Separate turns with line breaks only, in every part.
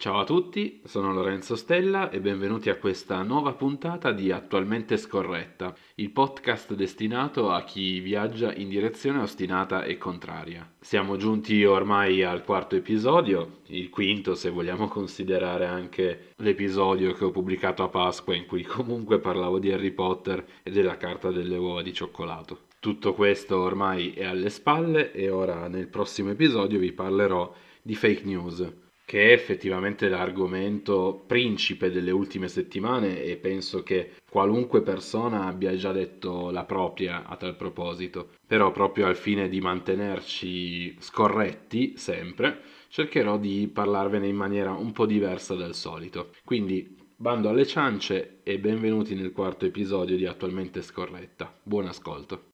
Ciao a tutti, sono Lorenzo Stella e benvenuti a questa nuova puntata di Attualmente Scorretta, il podcast destinato a chi viaggia in direzione ostinata e contraria. Siamo giunti ormai al quarto episodio, il quinto se vogliamo considerare anche l'episodio che ho pubblicato a Pasqua in cui comunque parlavo di Harry Potter e della carta delle uova di cioccolato. Tutto questo ormai è alle spalle e ora nel prossimo episodio vi parlerò di fake news che è effettivamente l'argomento principe delle ultime settimane e penso che qualunque persona abbia già detto la propria a tal proposito. Però proprio al fine di mantenerci scorretti sempre, cercherò di parlarvene in maniera un po' diversa dal solito. Quindi bando alle ciance e benvenuti nel quarto episodio di Attualmente Scorretta. Buon ascolto.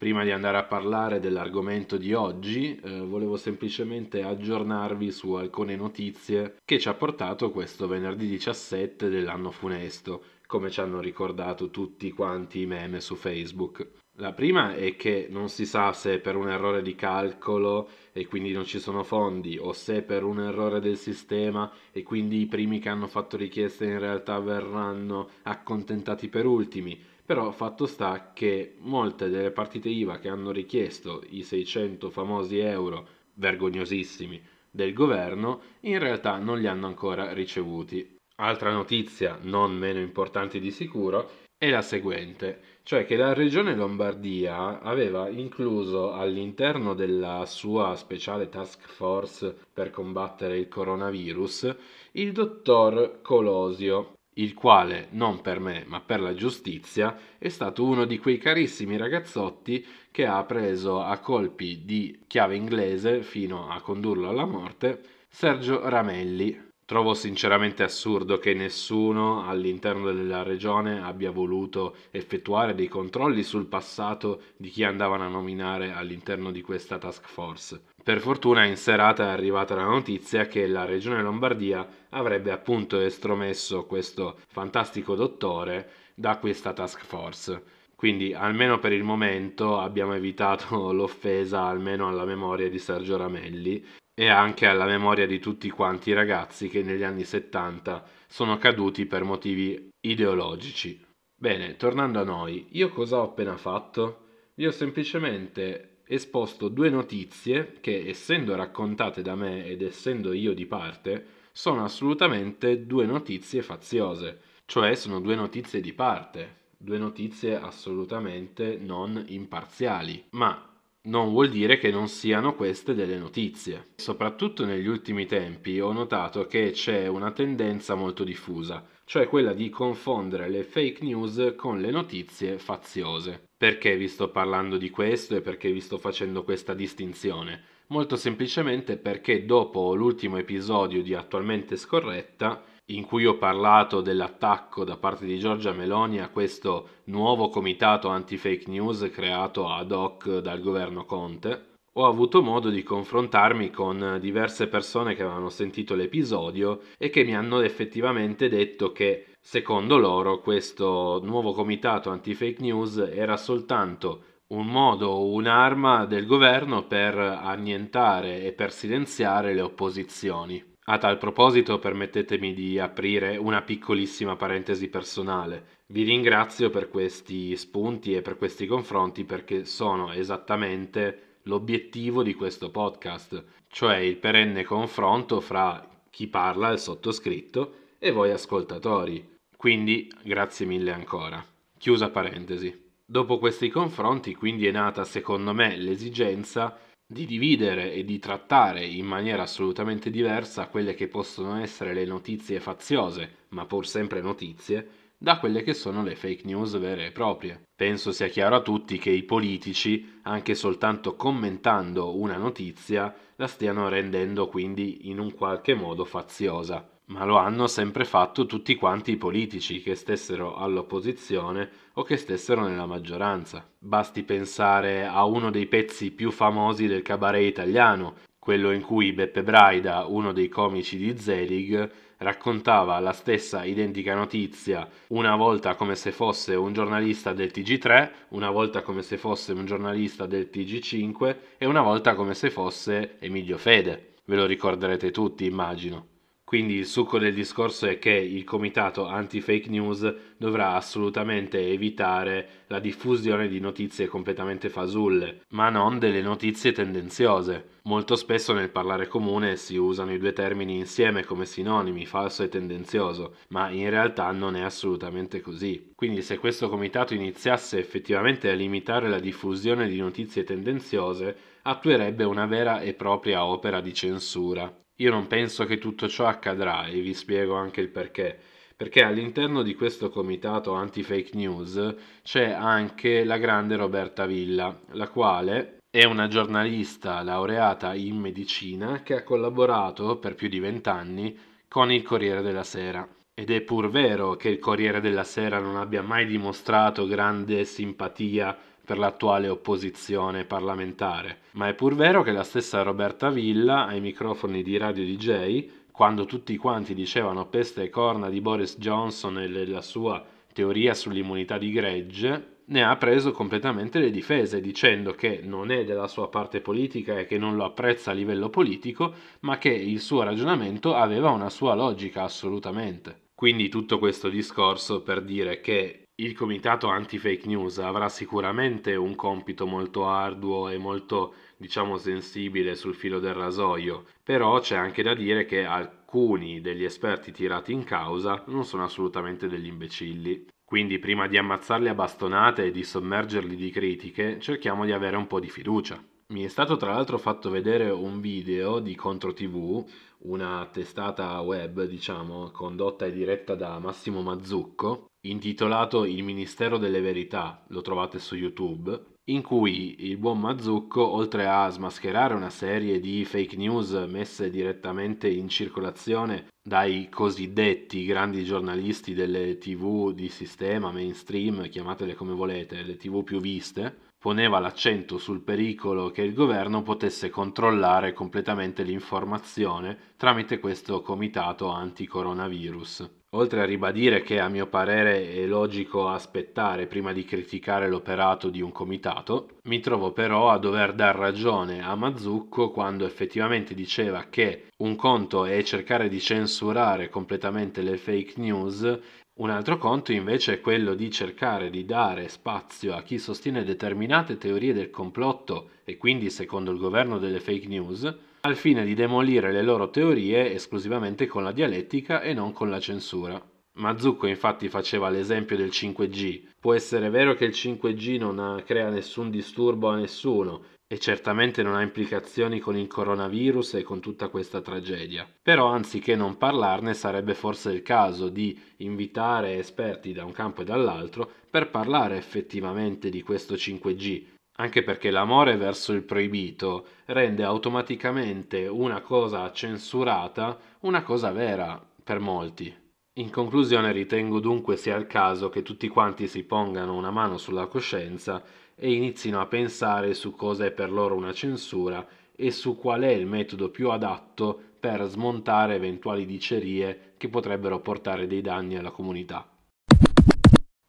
Prima di andare a parlare dell'argomento di oggi, eh, volevo semplicemente aggiornarvi su alcune notizie che ci ha portato questo venerdì 17 dell'anno funesto, come ci hanno ricordato tutti quanti i meme su Facebook. La prima è che non si sa se per un errore di calcolo e quindi non ci sono fondi o se per un errore del sistema e quindi i primi che hanno fatto richieste in realtà verranno accontentati per ultimi però fatto sta che molte delle partite IVA che hanno richiesto i 600 famosi euro vergognosissimi del governo in realtà non li hanno ancora ricevuti. Altra notizia non meno importante di sicuro è la seguente, cioè che la regione Lombardia aveva incluso all'interno della sua speciale task force per combattere il coronavirus il dottor Colosio, il quale, non per me ma per la giustizia, è stato uno di quei carissimi ragazzotti che ha preso a colpi di chiave inglese fino a condurlo alla morte Sergio Ramelli. Trovo sinceramente assurdo che nessuno all'interno della regione abbia voluto effettuare dei controlli sul passato di chi andavano a nominare all'interno di questa task force. Per fortuna in serata è arrivata la notizia che la regione Lombardia avrebbe appunto estromesso questo fantastico dottore da questa task force. Quindi almeno per il momento abbiamo evitato l'offesa almeno alla memoria di Sergio Ramelli e anche alla memoria di tutti quanti i ragazzi che negli anni 70 sono caduti per motivi ideologici. Bene, tornando a noi, io cosa ho appena fatto? Vi ho semplicemente esposto due notizie che, essendo raccontate da me ed essendo io di parte, sono assolutamente due notizie faziose, cioè sono due notizie di parte, due notizie assolutamente non imparziali, ma non vuol dire che non siano queste delle notizie. Soprattutto negli ultimi tempi ho notato che c'è una tendenza molto diffusa, cioè quella di confondere le fake news con le notizie faziose. Perché vi sto parlando di questo e perché vi sto facendo questa distinzione? Molto semplicemente perché dopo l'ultimo episodio di Attualmente Scorretta, in cui ho parlato dell'attacco da parte di Giorgia Meloni a questo nuovo comitato anti-fake news creato ad hoc dal governo Conte, ho avuto modo di confrontarmi con diverse persone che avevano sentito l'episodio e che mi hanno effettivamente detto che Secondo loro questo nuovo comitato anti-fake news era soltanto un modo o un'arma del governo per annientare e per silenziare le opposizioni. A tal proposito permettetemi di aprire una piccolissima parentesi personale. Vi ringrazio per questi spunti e per questi confronti perché sono esattamente l'obiettivo di questo podcast, cioè il perenne confronto fra chi parla, il sottoscritto, e voi ascoltatori. Quindi grazie mille ancora. Chiusa parentesi. Dopo questi confronti quindi è nata secondo me l'esigenza di dividere e di trattare in maniera assolutamente diversa quelle che possono essere le notizie faziose, ma pur sempre notizie, da quelle che sono le fake news vere e proprie. Penso sia chiaro a tutti che i politici, anche soltanto commentando una notizia, la stiano rendendo quindi in un qualche modo faziosa ma lo hanno sempre fatto tutti quanti i politici che stessero all'opposizione o che stessero nella maggioranza. Basti pensare a uno dei pezzi più famosi del cabaret italiano, quello in cui Beppe Braida, uno dei comici di Zelig, raccontava la stessa identica notizia una volta come se fosse un giornalista del TG3, una volta come se fosse un giornalista del TG5 e una volta come se fosse Emilio Fede. Ve lo ricorderete tutti, immagino. Quindi il succo del discorso è che il comitato anti-fake news dovrà assolutamente evitare la diffusione di notizie completamente fasulle, ma non delle notizie tendenziose. Molto spesso nel parlare comune si usano i due termini insieme come sinonimi, falso e tendenzioso, ma in realtà non è assolutamente così. Quindi se questo comitato iniziasse effettivamente a limitare la diffusione di notizie tendenziose, attuerebbe una vera e propria opera di censura. Io non penso che tutto ciò accadrà e vi spiego anche il perché. Perché all'interno di questo comitato anti-fake news c'è anche la grande Roberta Villa, la quale è una giornalista laureata in medicina che ha collaborato per più di vent'anni con il Corriere della Sera. Ed è pur vero che il Corriere della Sera non abbia mai dimostrato grande simpatia per l'attuale opposizione parlamentare, ma è pur vero che la stessa Roberta Villa ai microfoni di Radio DJ, quando tutti quanti dicevano peste e corna di Boris Johnson e della sua teoria sull'immunità di gregge, ne ha preso completamente le difese, dicendo che non è della sua parte politica e che non lo apprezza a livello politico, ma che il suo ragionamento aveva una sua logica assolutamente. Quindi tutto questo discorso per dire che il comitato anti-fake news avrà sicuramente un compito molto arduo e molto, diciamo, sensibile sul filo del rasoio, però c'è anche da dire che alcuni degli esperti tirati in causa non sono assolutamente degli imbecilli. Quindi prima di ammazzarli a bastonate e di sommergerli di critiche, cerchiamo di avere un po' di fiducia. Mi è stato tra l'altro fatto vedere un video di Contro TV, una testata web, diciamo, condotta e diretta da Massimo Mazzucco, intitolato Il Ministero delle Verità, lo trovate su YouTube, in cui il buon Mazzucco, oltre a smascherare una serie di fake news messe direttamente in circolazione dai cosiddetti grandi giornalisti delle tv di sistema, mainstream, chiamatele come volete, le tv più viste, poneva l'accento sul pericolo che il governo potesse controllare completamente l'informazione tramite questo comitato anti-coronavirus. Oltre a ribadire che a mio parere è logico aspettare prima di criticare l'operato di un comitato, mi trovo però a dover dar ragione a Mazzucco quando effettivamente diceva che un conto è cercare di censurare completamente le fake news un altro conto invece è quello di cercare di dare spazio a chi sostiene determinate teorie del complotto e quindi secondo il governo delle fake news, al fine di demolire le loro teorie esclusivamente con la dialettica e non con la censura. Mazzucco infatti faceva l'esempio del 5G. Può essere vero che il 5G non crea nessun disturbo a nessuno, e certamente non ha implicazioni con il coronavirus e con tutta questa tragedia. Però anziché non parlarne sarebbe forse il caso di invitare esperti da un campo e dall'altro per parlare effettivamente di questo 5G, anche perché l'amore verso il proibito rende automaticamente una cosa censurata una cosa vera per molti. In conclusione ritengo dunque sia il caso che tutti quanti si pongano una mano sulla coscienza e inizino a pensare su cosa è per loro una censura e su qual è il metodo più adatto per smontare eventuali dicerie che potrebbero portare dei danni alla comunità.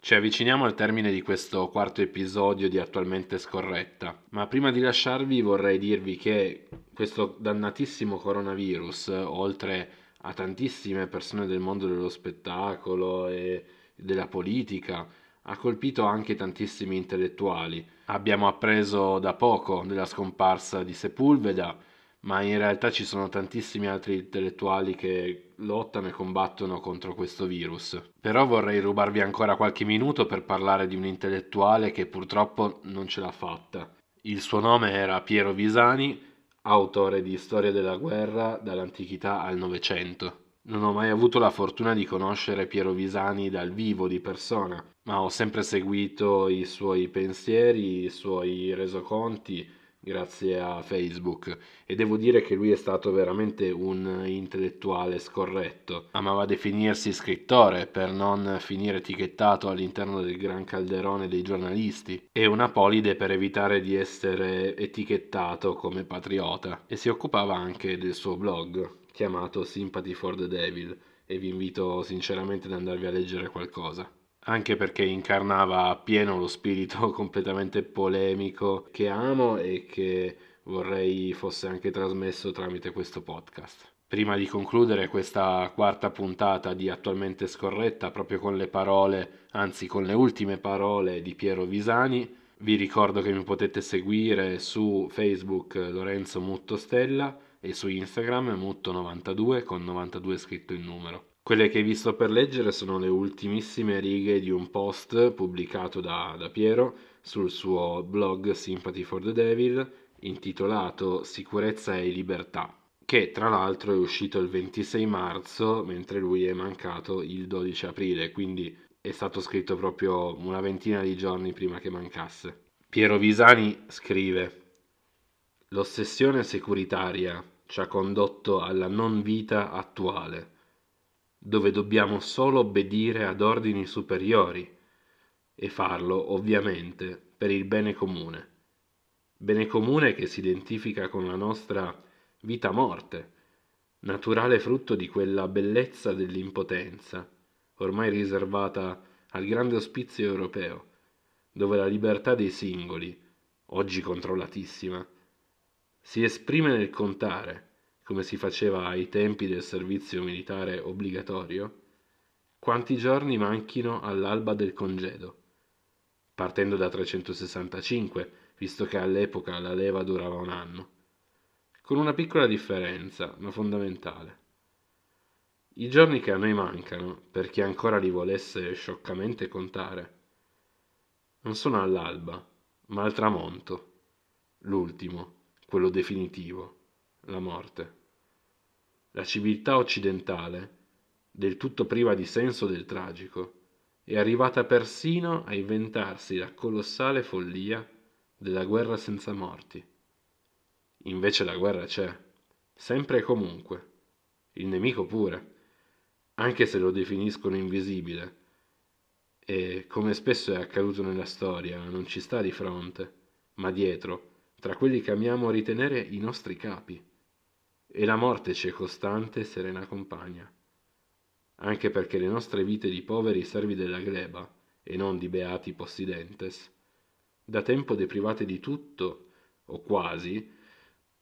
Ci avviciniamo al termine di questo quarto episodio di Attualmente Scorretta, ma prima di lasciarvi vorrei dirvi che questo dannatissimo coronavirus, oltre a tantissime persone del mondo dello spettacolo e della politica, ha colpito anche tantissimi intellettuali. Abbiamo appreso da poco della scomparsa di Sepulveda, ma in realtà ci sono tantissimi altri intellettuali che lottano e combattono contro questo virus. Però vorrei rubarvi ancora qualche minuto per parlare di un intellettuale che purtroppo non ce l'ha fatta. Il suo nome era Piero Visani, autore di Storia della guerra dall'antichità al Novecento. Non ho mai avuto la fortuna di conoscere Piero Visani dal vivo di persona, ma ho sempre seguito i suoi pensieri, i suoi resoconti grazie a Facebook e devo dire che lui è stato veramente un intellettuale scorretto. Amava definirsi scrittore per non finire etichettato all'interno del gran calderone dei giornalisti e una polide per evitare di essere etichettato come patriota e si occupava anche del suo blog chiamato Sympathy for the Devil e vi invito sinceramente ad andarvi a leggere qualcosa. Anche perché incarnava appieno lo spirito completamente polemico che amo e che vorrei fosse anche trasmesso tramite questo podcast. Prima di concludere questa quarta puntata di Attualmente Scorretta, proprio con le parole, anzi con le ultime parole di Piero Visani, vi ricordo che mi potete seguire su Facebook Lorenzo Mutto Stella e su Instagram Mutto92 con 92 scritto in numero. Quelle che vi sto per leggere sono le ultimissime righe di un post pubblicato da, da Piero sul suo blog Sympathy for the Devil intitolato Sicurezza e libertà, che tra l'altro è uscito il 26 marzo mentre lui è mancato il 12 aprile, quindi è stato scritto proprio una ventina di giorni prima che mancasse. Piero Visani scrive L'ossessione securitaria ci ha condotto alla non vita attuale dove dobbiamo solo obbedire ad ordini superiori e farlo ovviamente per il bene comune. Bene comune che si identifica con la nostra vita-morte, naturale frutto di quella bellezza dell'impotenza, ormai riservata al grande ospizio europeo, dove la libertà dei singoli, oggi controllatissima, si esprime nel contare, come si faceva ai tempi del servizio militare obbligatorio, quanti giorni manchino all'alba del congedo, partendo da 365, visto che all'epoca la leva durava un anno, con una piccola differenza, ma fondamentale. I giorni che a noi mancano, per chi ancora li volesse scioccamente contare, non sono all'alba, ma al tramonto, l'ultimo, quello definitivo, la morte. La civiltà occidentale, del tutto priva di senso del tragico, è arrivata persino a inventarsi la colossale follia della guerra senza morti. Invece la guerra c'è, sempre e comunque, il nemico pure, anche se lo definiscono invisibile, e, come spesso è accaduto nella storia, non ci sta di fronte, ma dietro, tra quelli che amiamo ritenere i nostri capi e la morte ci è costante e serena compagna, anche perché le nostre vite di poveri servi della gleba, e non di beati possidentes, da tempo deprivate di tutto, o quasi,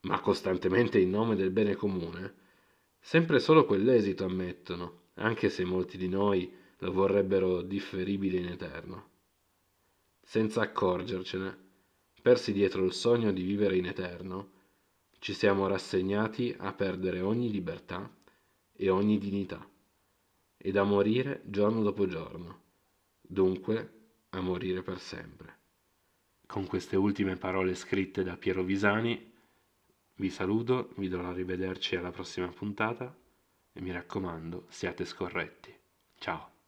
ma costantemente in nome del bene comune, sempre solo quell'esito ammettono, anche se molti di noi lo vorrebbero differibile in eterno. Senza accorgercene, persi dietro il sogno di vivere in eterno, ci siamo rassegnati a perdere ogni libertà e ogni dignità, ed a morire giorno dopo giorno, dunque a morire per sempre. Con queste ultime parole scritte da Piero Visani, vi saluto, vi do la rivederci alla prossima puntata e mi raccomando, siate scorretti. Ciao.